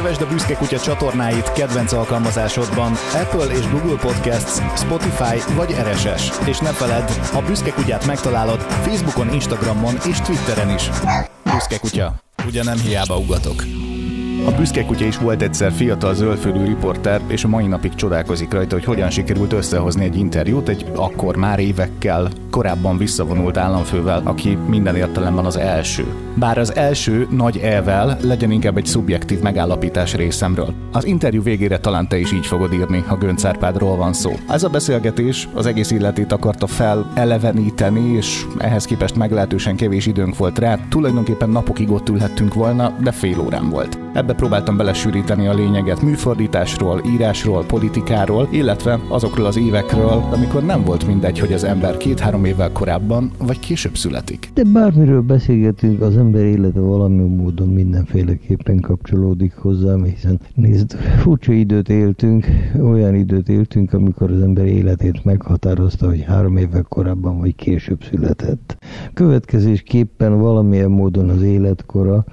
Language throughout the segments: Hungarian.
Kövesd a Büszke Kutya csatornáit kedvenc alkalmazásodban, Apple és Google Podcasts, Spotify vagy RSS. És ne feledd, a Büszke Kutyát megtalálod Facebookon, Instagramon és Twitteren is. Büszke Kutya. Ugye nem hiába ugatok. A büszke kutya is volt egyszer fiatal zöldfölű riporter, és a mai napig csodálkozik rajta, hogy hogyan sikerült összehozni egy interjút egy akkor már évekkel korábban visszavonult államfővel, aki minden értelemben az első. Bár az első nagy elvel legyen inkább egy szubjektív megállapítás részemről. Az interjú végére talán te is így fogod írni, ha Gönc Árpádról van szó. Ez a beszélgetés az egész illetét akarta fel eleveníteni, és ehhez képest meglehetősen kevés időnk volt rá. Tulajdonképpen napokig ott ülhettünk volna, de fél órán volt. Ebbe próbáltam belesűríteni a lényeget műfordításról, írásról, politikáról, illetve azokról az évekről, amikor nem volt mindegy, hogy az ember két-három évvel korábban vagy később születik. De bármiről beszélgetünk, az ember élete valami módon mindenféleképpen kapcsolódik hozzá, hiszen nézd, furcsa időt éltünk, olyan időt éltünk, amikor az ember életét meghatározta, hogy három évvel korábban vagy később született. Következésképpen valamilyen módon az életkora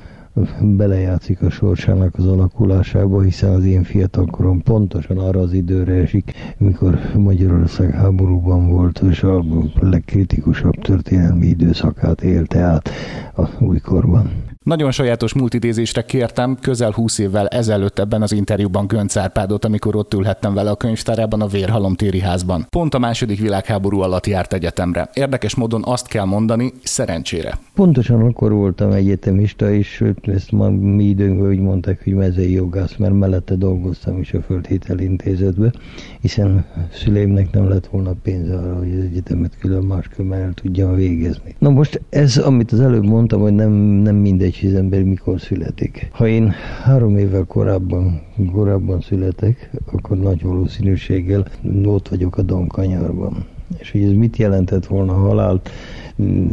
belejátszik a sorsának az alakulásába, hiszen az én fiatalkorom pontosan arra az időre esik, mikor Magyarország háborúban volt, és a legkritikusabb történelmi időszakát élte át a újkorban. Nagyon sajátos multidézésre kértem közel 20 évvel ezelőtt ebben az interjúban Gönc Árpádot, amikor ott ülhettem vele a könyvtárában a Vérhalomtéri házban. Pont a második világháború alatt járt egyetemre. Érdekes módon azt kell mondani, szerencsére. Pontosan akkor voltam egyetemista, és ezt ma mi időnkben úgy mondták, hogy mezei jogász, mert mellette dolgoztam is a Földhétel Intézetbe, hiszen szüleimnek nem lett volna pénze arra, hogy az egyetemet külön máskülön el tudjam végezni. Na most ez, amit az előbb mondtam, hogy nem, nem mindegy, hogy az ember mikor születik. Ha én három évvel korábban, korábban születek, akkor nagy valószínűséggel ott vagyok a Donkanyarban. És hogy ez mit jelentett volna halált,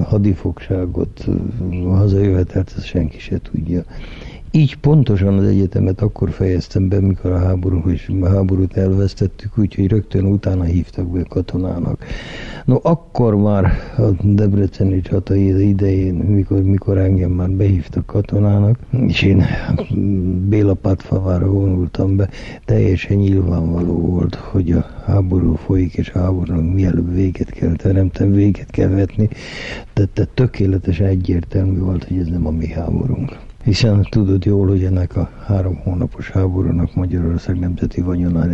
hadifogságot, hazajövetelt, ezt senki se tudja. Így pontosan az egyetemet akkor fejeztem be, mikor a, háború, és a háborút elvesztettük, úgyhogy rögtön utána hívtak be katonának. No, akkor már a Debreceni csata idején, mikor, mikor engem már behívtak katonának, és én Béla Pátfavára vonultam be, teljesen nyilvánvaló volt, hogy a háború folyik, és a háborúnak mielőbb véget kell teremteni, véget kell vetni, de, de tökéletesen egyértelmű volt, hogy ez nem a mi háborunk hiszen tudod jól, hogy ennek a három hónapos háborúnak Magyarország nemzeti vagyona,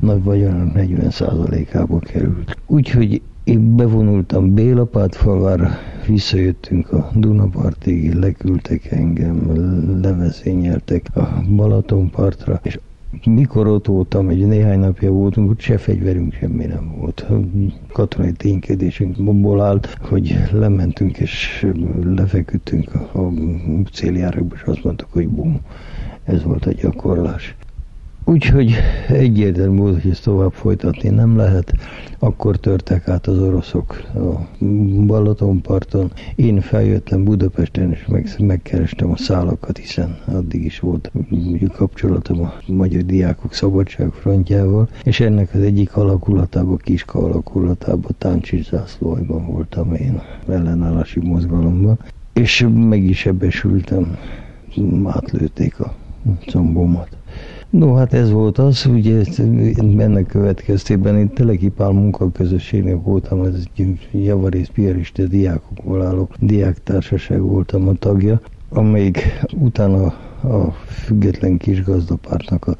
nagy vagyonának 40%-ába került. Úgyhogy én bevonultam Bélapátfalvára, visszajöttünk a Dunapartig, leküldtek engem, levezényeltek a Balatonpartra, és mikor ott voltam, egy néhány napja voltunk, ott se fegyverünk, semmi nem volt. Katonai ténykedésünk bomból állt, hogy lementünk és lefeküdtünk a céljárakba, és azt mondtuk, hogy bum. Ez volt a gyakorlás. Úgyhogy egyértelmű volt, hogy ezt tovább folytatni nem lehet. Akkor törtek át az oroszok a Balatonparton. Én feljöttem Budapesten, és meg, megkerestem a szálakat, hiszen addig is volt kapcsolatom a Magyar Diákok Szabadságfrontjával, és ennek az egyik alakulatában, Kiska alakulatában, Táncsis zászlóajban voltam én ellenállási mozgalomban, és meg is ebesültem, átlőtték a combómat. No, hát ez volt az, ugye ennek következtében én Telekipál munkaközösségnek voltam, ez egy javarész piarista diákokból álló diáktársaság voltam a tagja, amelyik utána a független kis gazdapártnak a,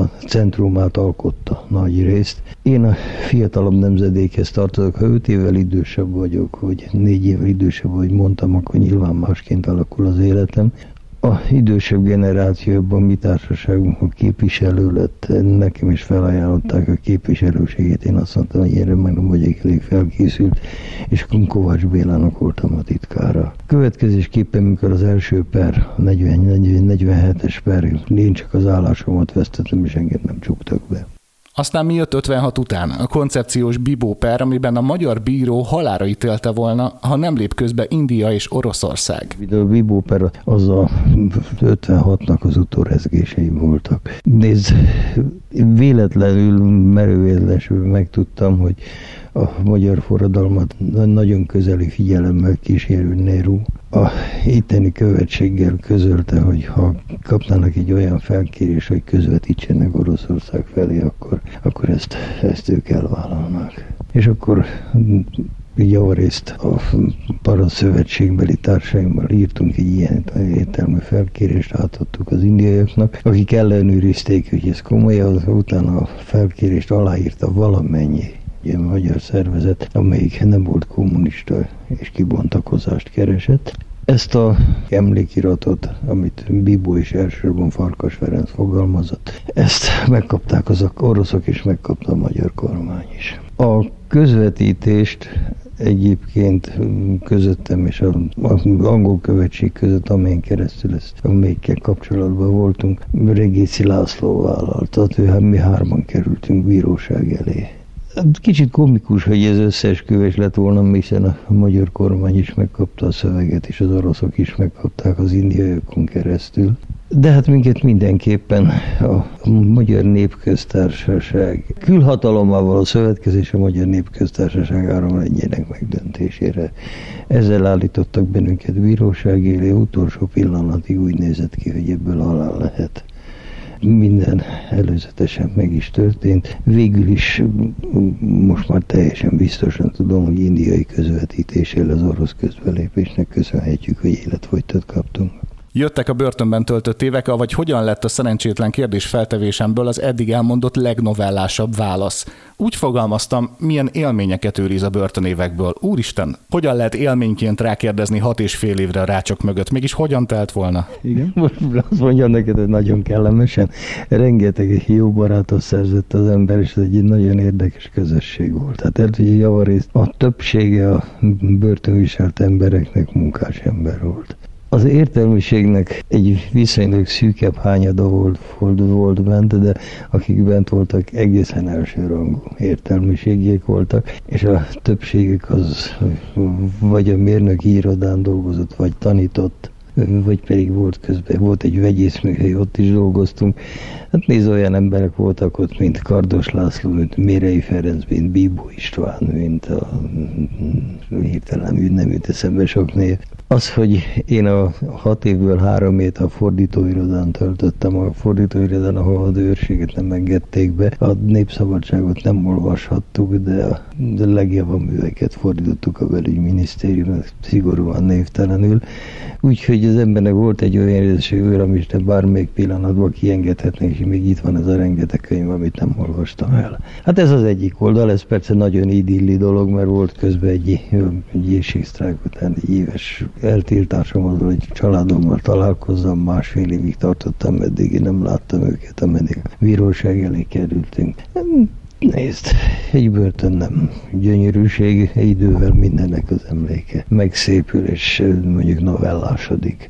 a centrumát alkotta nagy részt. Én a fiatalabb nemzedékhez tartozok, ha öt évvel idősebb vagyok, vagy négy évvel idősebb, vagy mondtam, akkor nyilván másként alakul az életem a idősebb generációban mi társaságunk a képviselő lett, nekem is felajánlották a képviselőségét, én azt mondtam, hogy erre meg nem vagyok elég felkészült, és Kovács Bélának voltam a titkára. Következésképpen, mikor az első per, a 47-es per, én csak az állásomat vesztettem, és engem nem csuktak be. Aztán mi jött 56 után? A koncepciós Bibó per, amiben a magyar bíró halára ítélte volna, ha nem lép közbe India és Oroszország. A Bibó per az a 56-nak az utórezgései voltak. Nézd, véletlenül, merővéletlenül megtudtam, hogy a magyar forradalmat nagyon közeli figyelemmel kísérő Nehru a itteni követséggel közölte, hogy ha kapnának egy olyan felkérés, hogy közvetítsenek Oroszország felé, akkor, akkor ezt, ezt ők elvállalnak. És akkor javarészt a Parasz szövetségbeli társaimmal írtunk egy ilyen értelmű felkérést, átadtuk az indiaiaknak, akik ellenőrizték, hogy ez komoly, az utána a felkérést aláírta valamennyi ilyen magyar szervezet, amelyik nem volt kommunista és kibontakozást keresett. Ezt a emlékiratot, amit Bibó is elsősorban Farkas Ferenc fogalmazott, ezt megkapták az oroszok, és megkapta a magyar kormány is. A közvetítést egyébként közöttem és az angol követség között, amelyen keresztül ezt, amelyikkel kapcsolatban voltunk, Regéci László vállalta, ő, hát mi hárman kerültünk bíróság elé. Hát kicsit komikus, hogy ez összeesküvés lett volna, hiszen a magyar kormány is megkapta a szöveget, és az oroszok is megkapták az indiaiakon keresztül. De hát minket mindenképpen a Magyar Népköztársaság külhatalommal való szövetkezés a Magyar Népköztársaság áramrendjének megdöntésére. Ezzel állítottak bennünket bíróság élé, utolsó pillanatig úgy nézett ki, hogy ebből alá lehet minden előzetesen meg is történt. Végül is most már teljesen biztosan tudom, hogy indiai közvetítéssel az orosz közbelépésnek köszönhetjük, hogy életfogytat kaptunk. Jöttek a börtönben töltött évek, vagy hogyan lett a szerencsétlen kérdés feltevésemből az eddig elmondott legnovellásabb válasz? Úgy fogalmaztam, milyen élményeket őriz a börtönévekből. Úristen, hogyan lehet élményként rákérdezni hat és fél évre a rácsok mögött? Mégis hogyan telt volna? Igen, most azt mondjam neked, hogy nagyon kellemesen. Rengeteg jó barátot szerzett az ember, és ez egy nagyon érdekes közösség volt. Hát el tudja javarészt, a többsége a börtönviselt embereknek munkás ember volt. Az értelmiségnek egy viszonylag szűkebb hányada volt, volt, bent, de akik bent voltak egészen elsőrangú értelmiségiek voltak, és a többségük az vagy a mérnöki irodán dolgozott, vagy tanított, vagy pedig volt közben, volt egy vegyészműhely, ott is dolgoztunk. Hát nézd, olyan emberek voltak ott, mint Kardos László, mint Mérei Ferenc, mint Bíbó István, mint a hirtelen nem jut eszembe sok név. Az, hogy én a hat évből három évet a fordítóirodán töltöttem, a fordítóirodán, ahol az őrséget nem engedték be, a népszabadságot nem olvashattuk, de a de legjobb műveket fordítottuk a belügyminisztériumnak, szigorúan névtelenül. Úgyhogy az embernek volt egy olyan érzésű, amit bármelyik pillanatban kiengedhetnek, és még itt van ez a rengeteg könyv, amit nem olvastam el. Hát ez az egyik oldal, ez persze nagyon idilli dolog, mert volt közben egy, egy éjségsztrájk után egy éves eltiltásom az, hogy családommal találkozzam, másfél évig tartottam, meddig én nem láttam őket, ameddig bíróság elé kerültünk. Nézd, egy börtön nem gyönyörűség, idővel mindennek az emléke megszépül, és mondjuk novellásodik.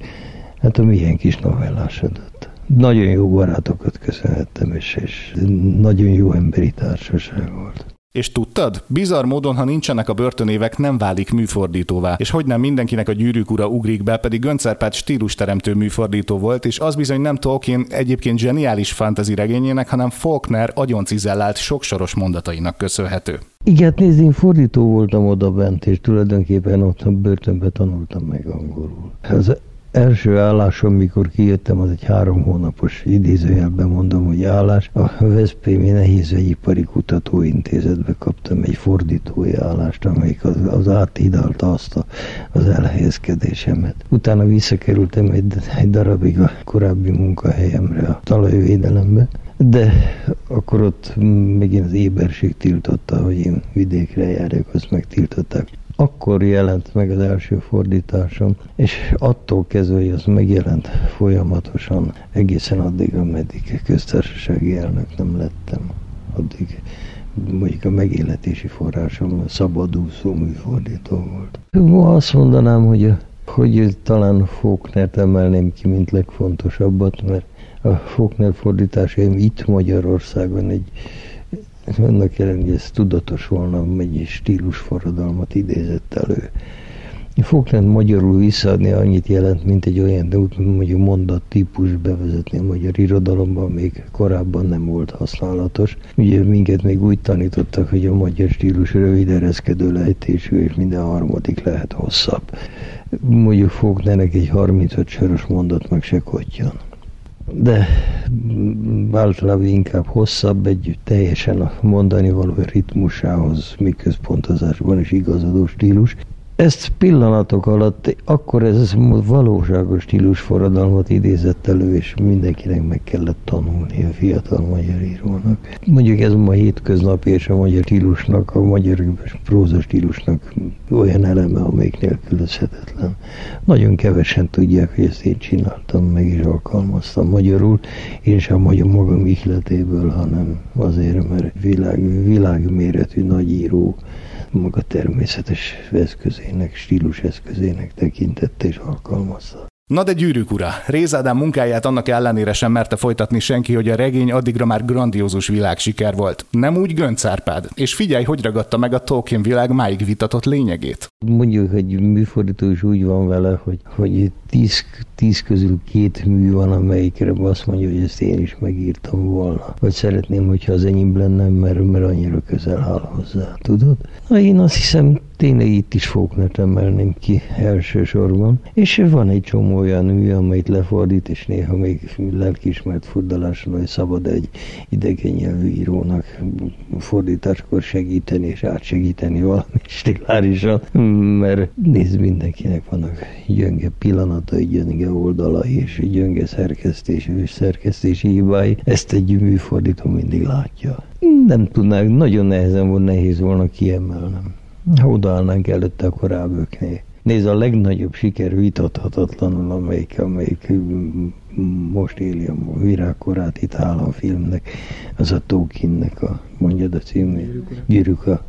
Hát a milyen kis novellásodott. Nagyon jó barátokat köszönhettem, és, és nagyon jó emberi társaság volt. És tudtad? Bizarr módon, ha nincsenek a börtönévek, nem válik műfordítóvá. És hogy nem mindenkinek a gyűrűk ura ugrik be, pedig Göncerpát stílusteremtő műfordító volt, és az bizony nem Tolkien egyébként zseniális fantasy regényének, hanem Faulkner agyoncizellált soksoros mondatainak köszönhető. Igen, nézd, én fordító voltam oda bent, és tulajdonképpen ott a börtönbe tanultam meg angolul. Az első állásom, mikor kijöttem, az egy három hónapos idézőjelben mondom, hogy állás. A Veszprémi Nehézvegyipari Kutatóintézetbe kaptam egy fordítói állást, amelyik az, az áthidalta azt a, az elhelyezkedésemet. Utána visszakerültem egy, egy darabig a korábbi munkahelyemre, a talajvédelembe, de akkor ott megint az éberség tiltotta, hogy én vidékre járjak, azt megtiltották akkor jelent meg az első fordításom, és attól kezdve, hogy az megjelent folyamatosan, egészen addig, ameddig köztársasági elnök nem lettem, addig mondjuk a megéletési forrásom szabadúszó műfordító volt. Azt mondanám, hogy, hogy talán Faulknert emelném ki, mint legfontosabbat, mert a Faulkner fordításaim itt Magyarországon egy annak ellenére, hogy ez tudatos volna, egy stílusforradalmat idézett elő. Faulkner magyarul visszaadni annyit jelent, mint egy olyan, de mondjuk mondat típus bevezetni a magyar irodalomban, még korábban nem volt használatos. Ugye minket még úgy tanítottak, hogy a magyar stílus rövid ereszkedő lejtésű, és minden harmadik lehet hosszabb. Mondjuk Faulknernek egy 35 soros mondat meg se kottyan de általában inkább hosszabb, egy teljesen a mondani való ritmusához, miközpontozásban is igazadó stílus, ezt pillanatok alatt, akkor ez valóságos stílus forradalmat idézett elő, és mindenkinek meg kellett tanulni a fiatal magyar írónak. Mondjuk ez ma hétköznapi és a magyar stílusnak, a magyar próza stílusnak olyan eleme, amelyik nélkülözhetetlen. Nagyon kevesen tudják, hogy ezt én csináltam, meg is alkalmaztam magyarul, én sem magyar magam ihletéből, hanem azért, mert világ, világméretű nagyíró maga természetes eszközének, stílus eszközének tekintette és alkalmazza. Na de gyűrűk ura, Réz Ádám munkáját annak ellenére sem merte folytatni senki, hogy a regény addigra már grandiózus világsiker volt. Nem úgy Gönc. És figyelj, hogy ragadta meg a Tolkien világ máig vitatott lényegét. Mondjuk, hogy műfordító is úgy van vele, hogy, hogy tíz, tíz közül két mű van, amelyikre azt mondja, hogy ezt én is megírtam volna. Vagy szeretném, hogyha az enyém lenne, mert, mert annyira közel áll hozzá, tudod? Na, én azt hiszem, tényleg itt is Faulknert emelném ki elsősorban. És van egy csomó olyan mű, amelyet lefordít, és néha még lelkiismert furdaláson, hogy szabad egy idegen nyelvű írónak fordításkor segíteni és átsegíteni valami stilárisan, mert nézd, mindenkinek vannak gyönge pillanatai, gyönge oldalai és gyönge szerkesztés és szerkesztési hibái. Ezt egy műfordító mindig látja. Nem tudnák, nagyon nehezen volt, nehéz volna kiemelnem. Ha odaállnánk előtte, akkor rábökné. Nézd, a legnagyobb siker vitathatatlanul, amelyik, amelyik most éli a virágkorát itt államfilmnek, az a Tolkiennek a, mondjad a címét, Gyűrűka.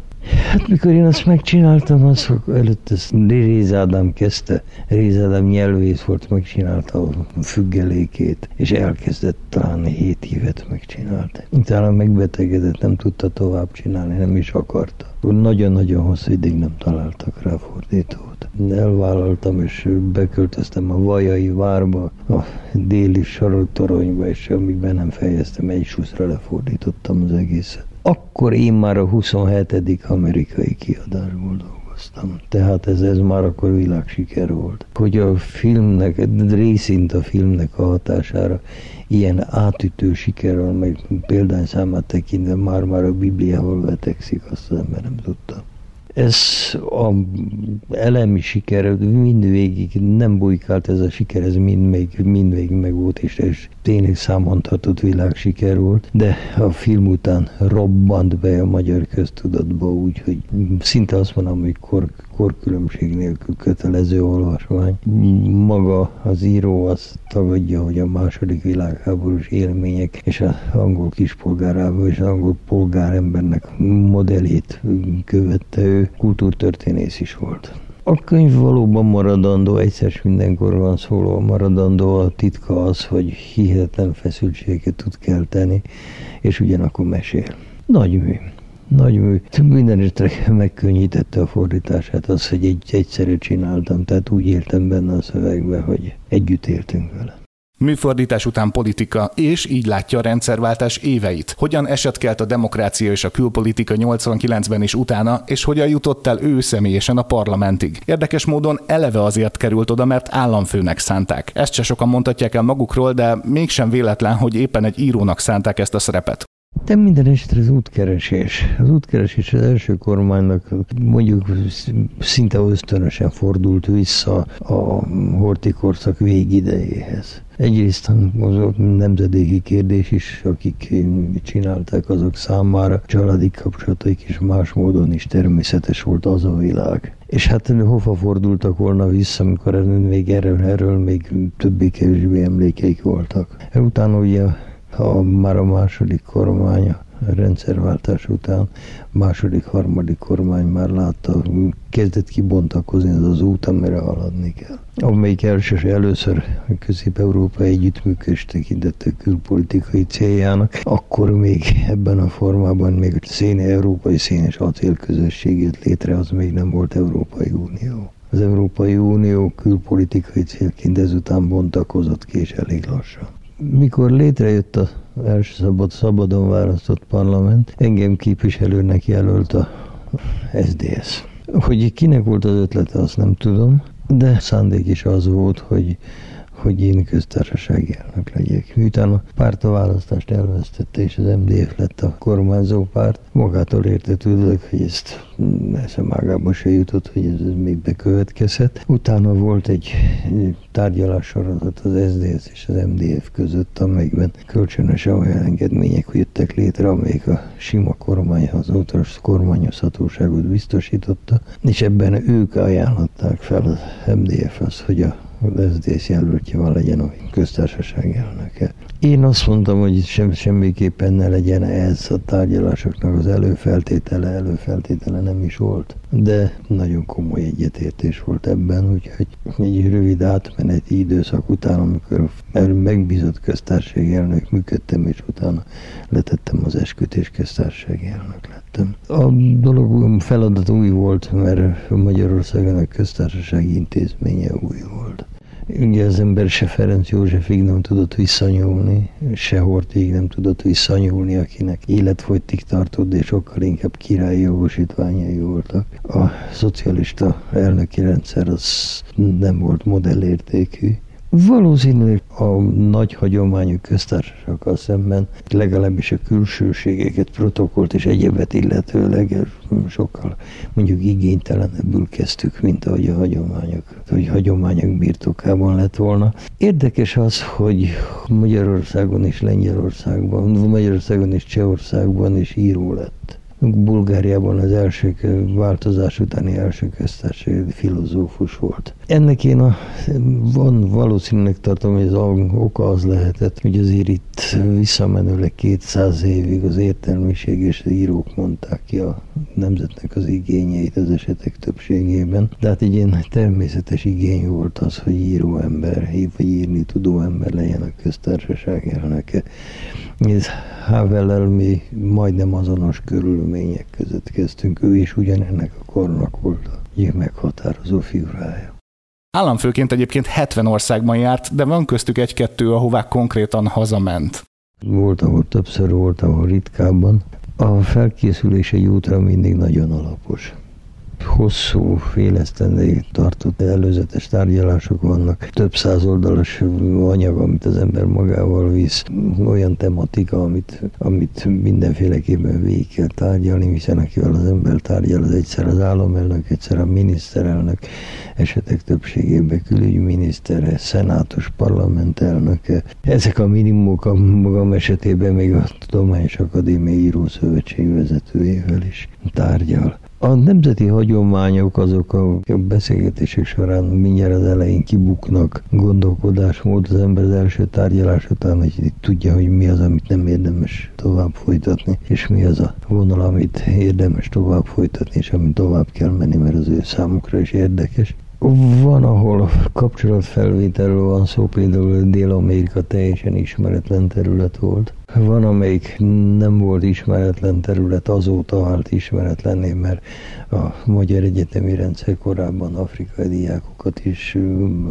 Hát mikor én azt megcsináltam, az előtt ezt Réz Ádám kezdte, Réz Ádám nyelvész volt, megcsinálta a függelékét, és elkezdett talán 7 évet megcsinálta. Utána megbetegedett, nem tudta tovább csinálni, nem is akarta. Nagyon-nagyon hosszú ideig nem találtak rá fordítót. Elvállaltam, és beköltöztem a Vajai várba, a déli saroktoronyba, és amíg nem fejeztem, egy suszra lefordítottam az egészet. Akkor én már a 27. amerikai kiadásból dolgoztam. Tehát ez, ez már akkor világsiker volt. Hogy a filmnek, részint a filmnek a hatására ilyen átütő sikerrel, meg példányszámát tekintve már-már a Bibliával vetekszik, azt az ember nem tudta. Ez a elemi siker mindvégig nem bujkált ez a siker, ez mind mindvégig meg volt, és, és tényleg számondhatott világsiker volt, de a film után robbant be a magyar köztudatba úgy, hogy szinte azt mondom, hogy kor, korkülönbség nélkül kötelező olvasmány. Maga az író azt tagadja, hogy a második világháborús élmények és az angol kispolgárából és az angol polgárembernek modellét követte ő, kultúrtörténész is volt. A könyv valóban maradandó, egyszer mindenkor van szóló, maradandó a titka az, hogy hihetetlen feszültséget tud kelteni, és ugyanakkor mesél. Nagy mű nagy mű. Minden esetre megkönnyítette a fordítását az, hogy egy, egyszerű csináltam, tehát úgy éltem benne a szövegbe, hogy együtt éltünk vele. Műfordítás után politika, és így látja a rendszerváltás éveit. Hogyan esetkelt a demokrácia és a külpolitika 89-ben is utána, és hogyan jutott el ő személyesen a parlamentig. Érdekes módon eleve azért került oda, mert államfőnek szánták. Ezt se sokan mondhatják el magukról, de mégsem véletlen, hogy éppen egy írónak szánták ezt a szerepet. De minden esetre az útkeresés. Az útkeresés az első kormánynak mondjuk szinte ösztönösen fordult vissza a hortikorszak végidejéhez. Egyrészt az nemzedéki kérdés is, akik csinálták azok számára, családi kapcsolataik is más módon is természetes volt az a világ. És hát hova fordultak volna vissza, amikor még erről, erről még többé-kevésbé emlékeik voltak. Utána ugye ha már a második kormány a rendszerváltás után második, harmadik kormány már látta, kezdett kibontakozni az az út, amire haladni kell. Amelyik elsős, először Közép-Európa együttműködés tekintette külpolitikai céljának, akkor még ebben a formában még a széne, európai szénes acélközösség jött létre, az még nem volt Európai Unió az Európai Unió külpolitikai célként ezután bontakozott ki, és elég lassan. Mikor létrejött a első szabad, szabadon választott parlament, engem képviselőnek jelölt a SDS. Hogy kinek volt az ötlete, azt nem tudom, de szándék is az volt, hogy hogy én köztársasági elnök legyek. Miután a párt elvesztette, és az MDF lett a kormányzó párt, magától értetődőleg, hogy ezt eszem ágába se jutott, hogy ez, ez még bekövetkezhet. Utána volt egy tárgyalás sorozat az SZDSZ és az MDF között, amelyben kölcsönösen olyan engedmények jöttek létre, amelyek a sima kormány, az ótaros kormányozhatóságot biztosította, és ebben ők ajánlották fel az MDF az, hogy a az SZDSZ jelöltje van legyen a köztársaság elnöke. Én azt mondtam, hogy sem, semmiképpen ne legyen ez a tárgyalásoknak az előfeltétele, előfeltétele nem is volt. De nagyon komoly egyetértés volt ebben, úgyhogy egy rövid átmeneti időszak után, amikor megbízott köztársasági elnök működtem, és utána letettem az esküt, és köztársasági elnök lettem. A dolog feladat új volt, mert Magyarországon a köztársasági intézménye új volt. Ugye az ember se Ferenc Józsefig nem tudott visszanyúlni, se Hortig nem tudott visszanyúlni, akinek életfogytig tartott, és sokkal inkább királyi jogosítványai voltak. A szocialista elnöki rendszer az nem volt modellértékű, Valószínűleg a nagy hagyományú köztársaságokkal szemben legalábbis a külsőségeket, protokollt és egyebet illetőleg sokkal mondjuk igénytelenebbül kezdtük, mint ahogy a hagyományok, hogy hagyományok birtokában lett volna. Érdekes az, hogy Magyarországon és Lengyelországban, Magyarországon és Csehországban is író lett. Bulgáriában az első változás utáni első köztársasági filozófus volt. Ennek én a, van valószínűleg tartom, hogy az oka az lehetett, hogy azért itt visszamenőleg 200 évig az értelmiség és az írók mondták ki a nemzetnek az igényeit az esetek többségében. De hát egy ilyen természetes igény volt az, hogy író ember, vagy írni tudó ember legyen a köztársaság elnöke. Ez Havellel mi majdnem azonos körülmények között kezdtünk, ő is ugyanennek a kornak volt a meghatározó figurája. Államfőként egyébként 70 országban járt, de van köztük egy-kettő, ahová konkrétan hazament. Volt, ahol többször volt, ahol ritkábban. A felkészülése útra mindig nagyon alapos hosszú, félesztendőig tartott előzetes tárgyalások vannak. Több száz oldalas anyag, amit az ember magával visz, olyan tematika, amit, amit mindenféleképpen végig kell tárgyalni, hiszen akivel az ember tárgyal, az egyszer az államelnök, egyszer a miniszterelnök, esetek többségében külügyminisztere, szenátus, parlament elnöke. Ezek a minimumok a magam esetében még a Tudományos Akadémiai Írószövetség vezetőjével is tárgyal. A nemzeti hagyományok azok a beszélgetések során mindjárt az elején kibuknak gondolkodásmód az ember az első tárgyalás után, hogy tudja, hogy mi az, amit nem érdemes tovább folytatni, és mi az a vonal, amit érdemes tovább folytatni, és amit tovább kell menni, mert az ő számukra is érdekes. Van, ahol kapcsolatfelvételről van szó, például Dél-Amerika teljesen ismeretlen terület volt. Van, amelyik nem volt ismeretlen terület, azóta vált ismeretlenné, mert a magyar egyetemi rendszer korábban afrikai diákokat is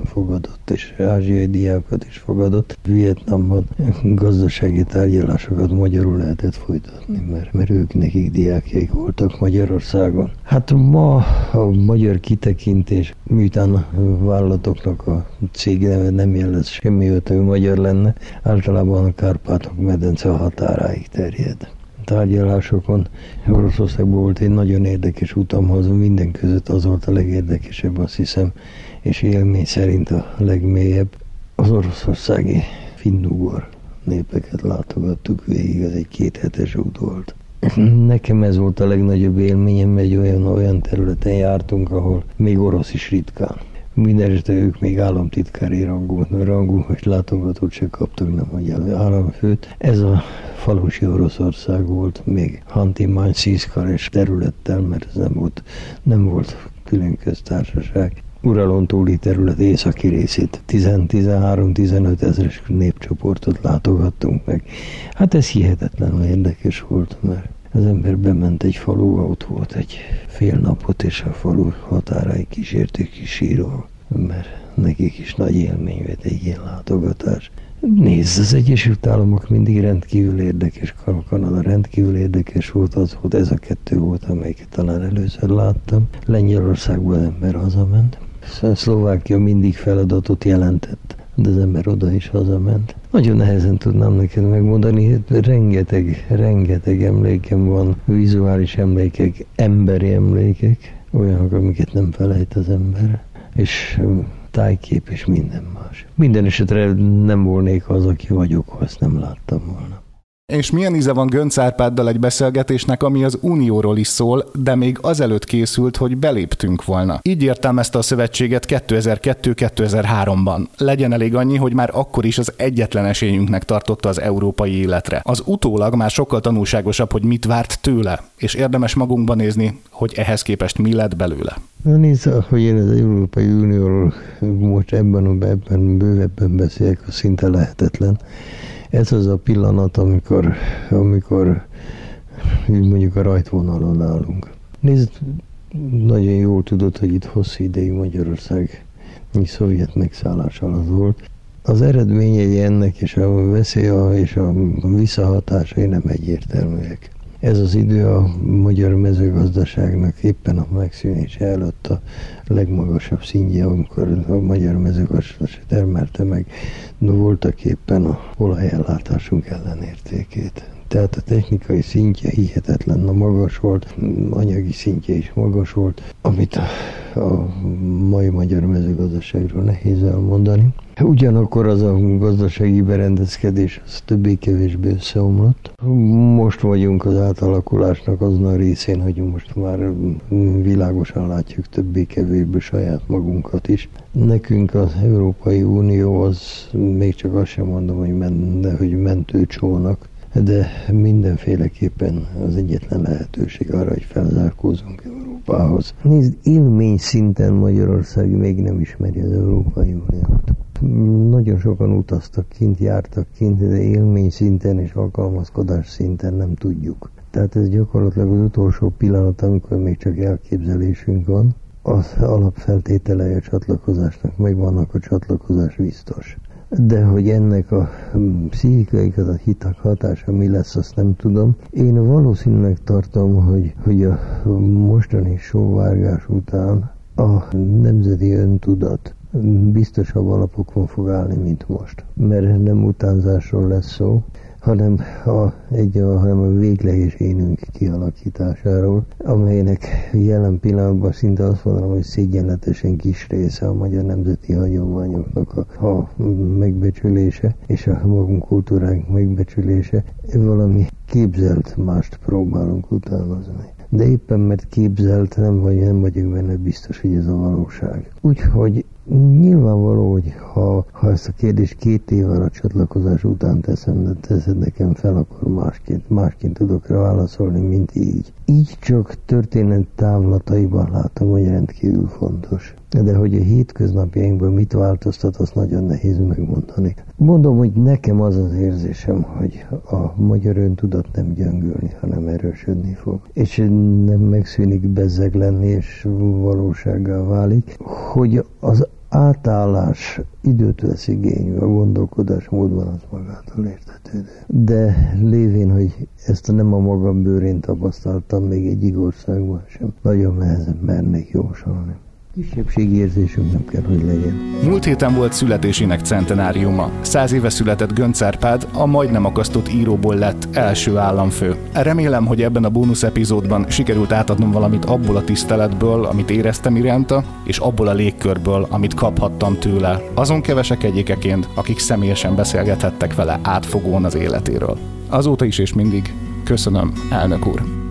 fogadott, és ázsiai diákokat is fogadott. Vietnamban gazdasági tárgyalásokat magyarul lehetett folytatni, mert, mert ők nekik diákjaik voltak Magyarországon. Hát ma a magyar kitekintés, miután a vállalatoknak a cég nem jelez semmi, hogy magyar lenne, általában a Kárpátok medence a határáig terjed tárgyalásokon. Oroszországban volt egy nagyon érdekes utamhoz, minden között az volt a legérdekesebb, azt hiszem, és élmény szerint a legmélyebb. Az oroszországi finnugor népeket látogattuk végig, ez egy kéthetes út volt. Nekem ez volt a legnagyobb élményem, egy olyan, olyan területen jártunk, ahol még orosz is ritkán. Mindenesetre ők még államtitkári rangú, rangú és látogatót se kaptak, nem mondja államfőt. Ez a falusi Oroszország volt, még Hanti Manszíszkar és területtel, mert ez nem volt, nem volt külön köztársaság. Uralon túli terület északi részét 13-15 ezeres népcsoportot látogattunk meg. Hát ez hihetetlenül érdekes volt, mert Az ember bement egy faluba, ott volt egy fél napot, és a falu határai kísértük kis síró, mert nekik is nagy élmény volt egy ilyen látogatás. Nézd, az Egyesült Államok mindig rendkívül érdekes, Kanada rendkívül érdekes volt, az volt, ez a kettő volt, amelyiket talán először láttam. Lengyelországban ember hazament. Szlovákia mindig feladatot jelentett, de az ember oda is hazament. Nagyon nehezen tudnám neked megmondani, rengeteg, rengeteg emlékem van, vizuális emlékek, emberi emlékek, olyanok, amiket nem felejt az ember. És tájkép és minden más. Minden esetre nem volnék az, aki vagyok, ha ezt nem láttam volna. És milyen íze van Gönc Árpáddal egy beszélgetésnek, ami az Unióról is szól, de még azelőtt készült, hogy beléptünk volna. Így értelmezte a szövetséget 2002-2003-ban. Legyen elég annyi, hogy már akkor is az egyetlen esélyünknek tartotta az európai életre. Az utólag már sokkal tanulságosabb, hogy mit várt tőle, és érdemes magunkba nézni, hogy ehhez képest mi lett belőle. Na nézd, hogy én az Európai Unióról most ebben, ebben bővebben beszélek, az szinte lehetetlen. Ez az a pillanat, amikor, amikor mondjuk a rajtvonalon állunk. Nézd, nagyon jól tudod, hogy itt hosszú ideig Magyarország szovjet megszállás alatt volt. Az eredményei ennek és a veszély és a visszahatásai nem egyértelműek. Ez az idő a magyar mezőgazdaságnak éppen a megszűnése előtt a legmagasabb szintje, amikor a magyar mezőgazdaság termelte meg voltak éppen a olajellátásunk ellenértékét. Tehát a technikai szintje hihetetlen magas volt, anyagi szintje is magas volt, amit a, a mai magyar mezőgazdaságról nehéz elmondani. Ugyanakkor az a gazdasági berendezkedés az többé-kevésbé összeomlott. Most vagyunk az átalakulásnak azon a részén, hogy most már világosan látjuk többé-kevésbé saját magunkat is. Nekünk az Európai Unió az, még csak azt sem mondom, hogy, men, hogy mentőcsónak, de mindenféleképpen az egyetlen lehetőség arra, hogy felzárkózunk Európához. Nézd, élmény szinten Magyarország még nem ismeri az Európai Uniót. Nagyon sokan utaztak kint, jártak kint, de élmény szinten és alkalmazkodás szinten nem tudjuk. Tehát ez gyakorlatilag az utolsó pillanat, amikor még csak elképzelésünk van. Az alapfeltételei a csatlakozásnak megvannak, a csatlakozás biztos de hogy ennek a pszichikai a hitak hatása mi lesz, azt nem tudom. Én valószínűleg tartom, hogy, hogy a mostani sóvárgás után a nemzeti öntudat biztosabb alapokon fog állni, mint most. Mert nem utánzásról lesz szó, hanem a, egy, a, hanem a végleges énünk kialakításáról, amelynek jelen pillanatban szinte azt mondanám, hogy szégyenletesen kis része a magyar nemzeti hagyományoknak a, a megbecsülése és a magunk kultúránk megbecsülése, valami képzelt mást próbálunk utánozni de éppen mert képzelt nem vagy, nem vagyok benne biztos, hogy ez a valóság. Úgyhogy nyilvánvaló, hogy ha, ha ezt a kérdést két évvel a csatlakozás után teszem, de teszed nekem fel, akkor másként, másként tudok rá válaszolni, mint így. Így csak történet távlataiban látom, hogy rendkívül fontos de hogy a hétköznapjainkban mit változtat, azt nagyon nehéz megmondani. Mondom, hogy nekem az az érzésem, hogy a magyar öntudat nem gyöngülni, hanem erősödni fog. És nem megszűnik bezzeg lenni, és valósággá válik, hogy az átállás időt vesz igénybe, a gondolkodásmódban az magától értetődő. De lévén, hogy ezt nem a magam bőrén tapasztaltam még egy országban sem, nagyon nehezen mernék jósolni. Kisebbségi érzésünk nem kell, hogy legyen. Múlt héten volt születésének centenáriuma. Száz éve született Gönc Árpád, a majdnem akasztott íróból lett első államfő. Remélem, hogy ebben a bónusz epizódban sikerült átadnom valamit abból a tiszteletből, amit éreztem iránta, és abból a légkörből, amit kaphattam tőle. Azon kevesek egyikeként, akik személyesen beszélgethettek vele átfogóan az életéről. Azóta is és mindig köszönöm, elnök úr.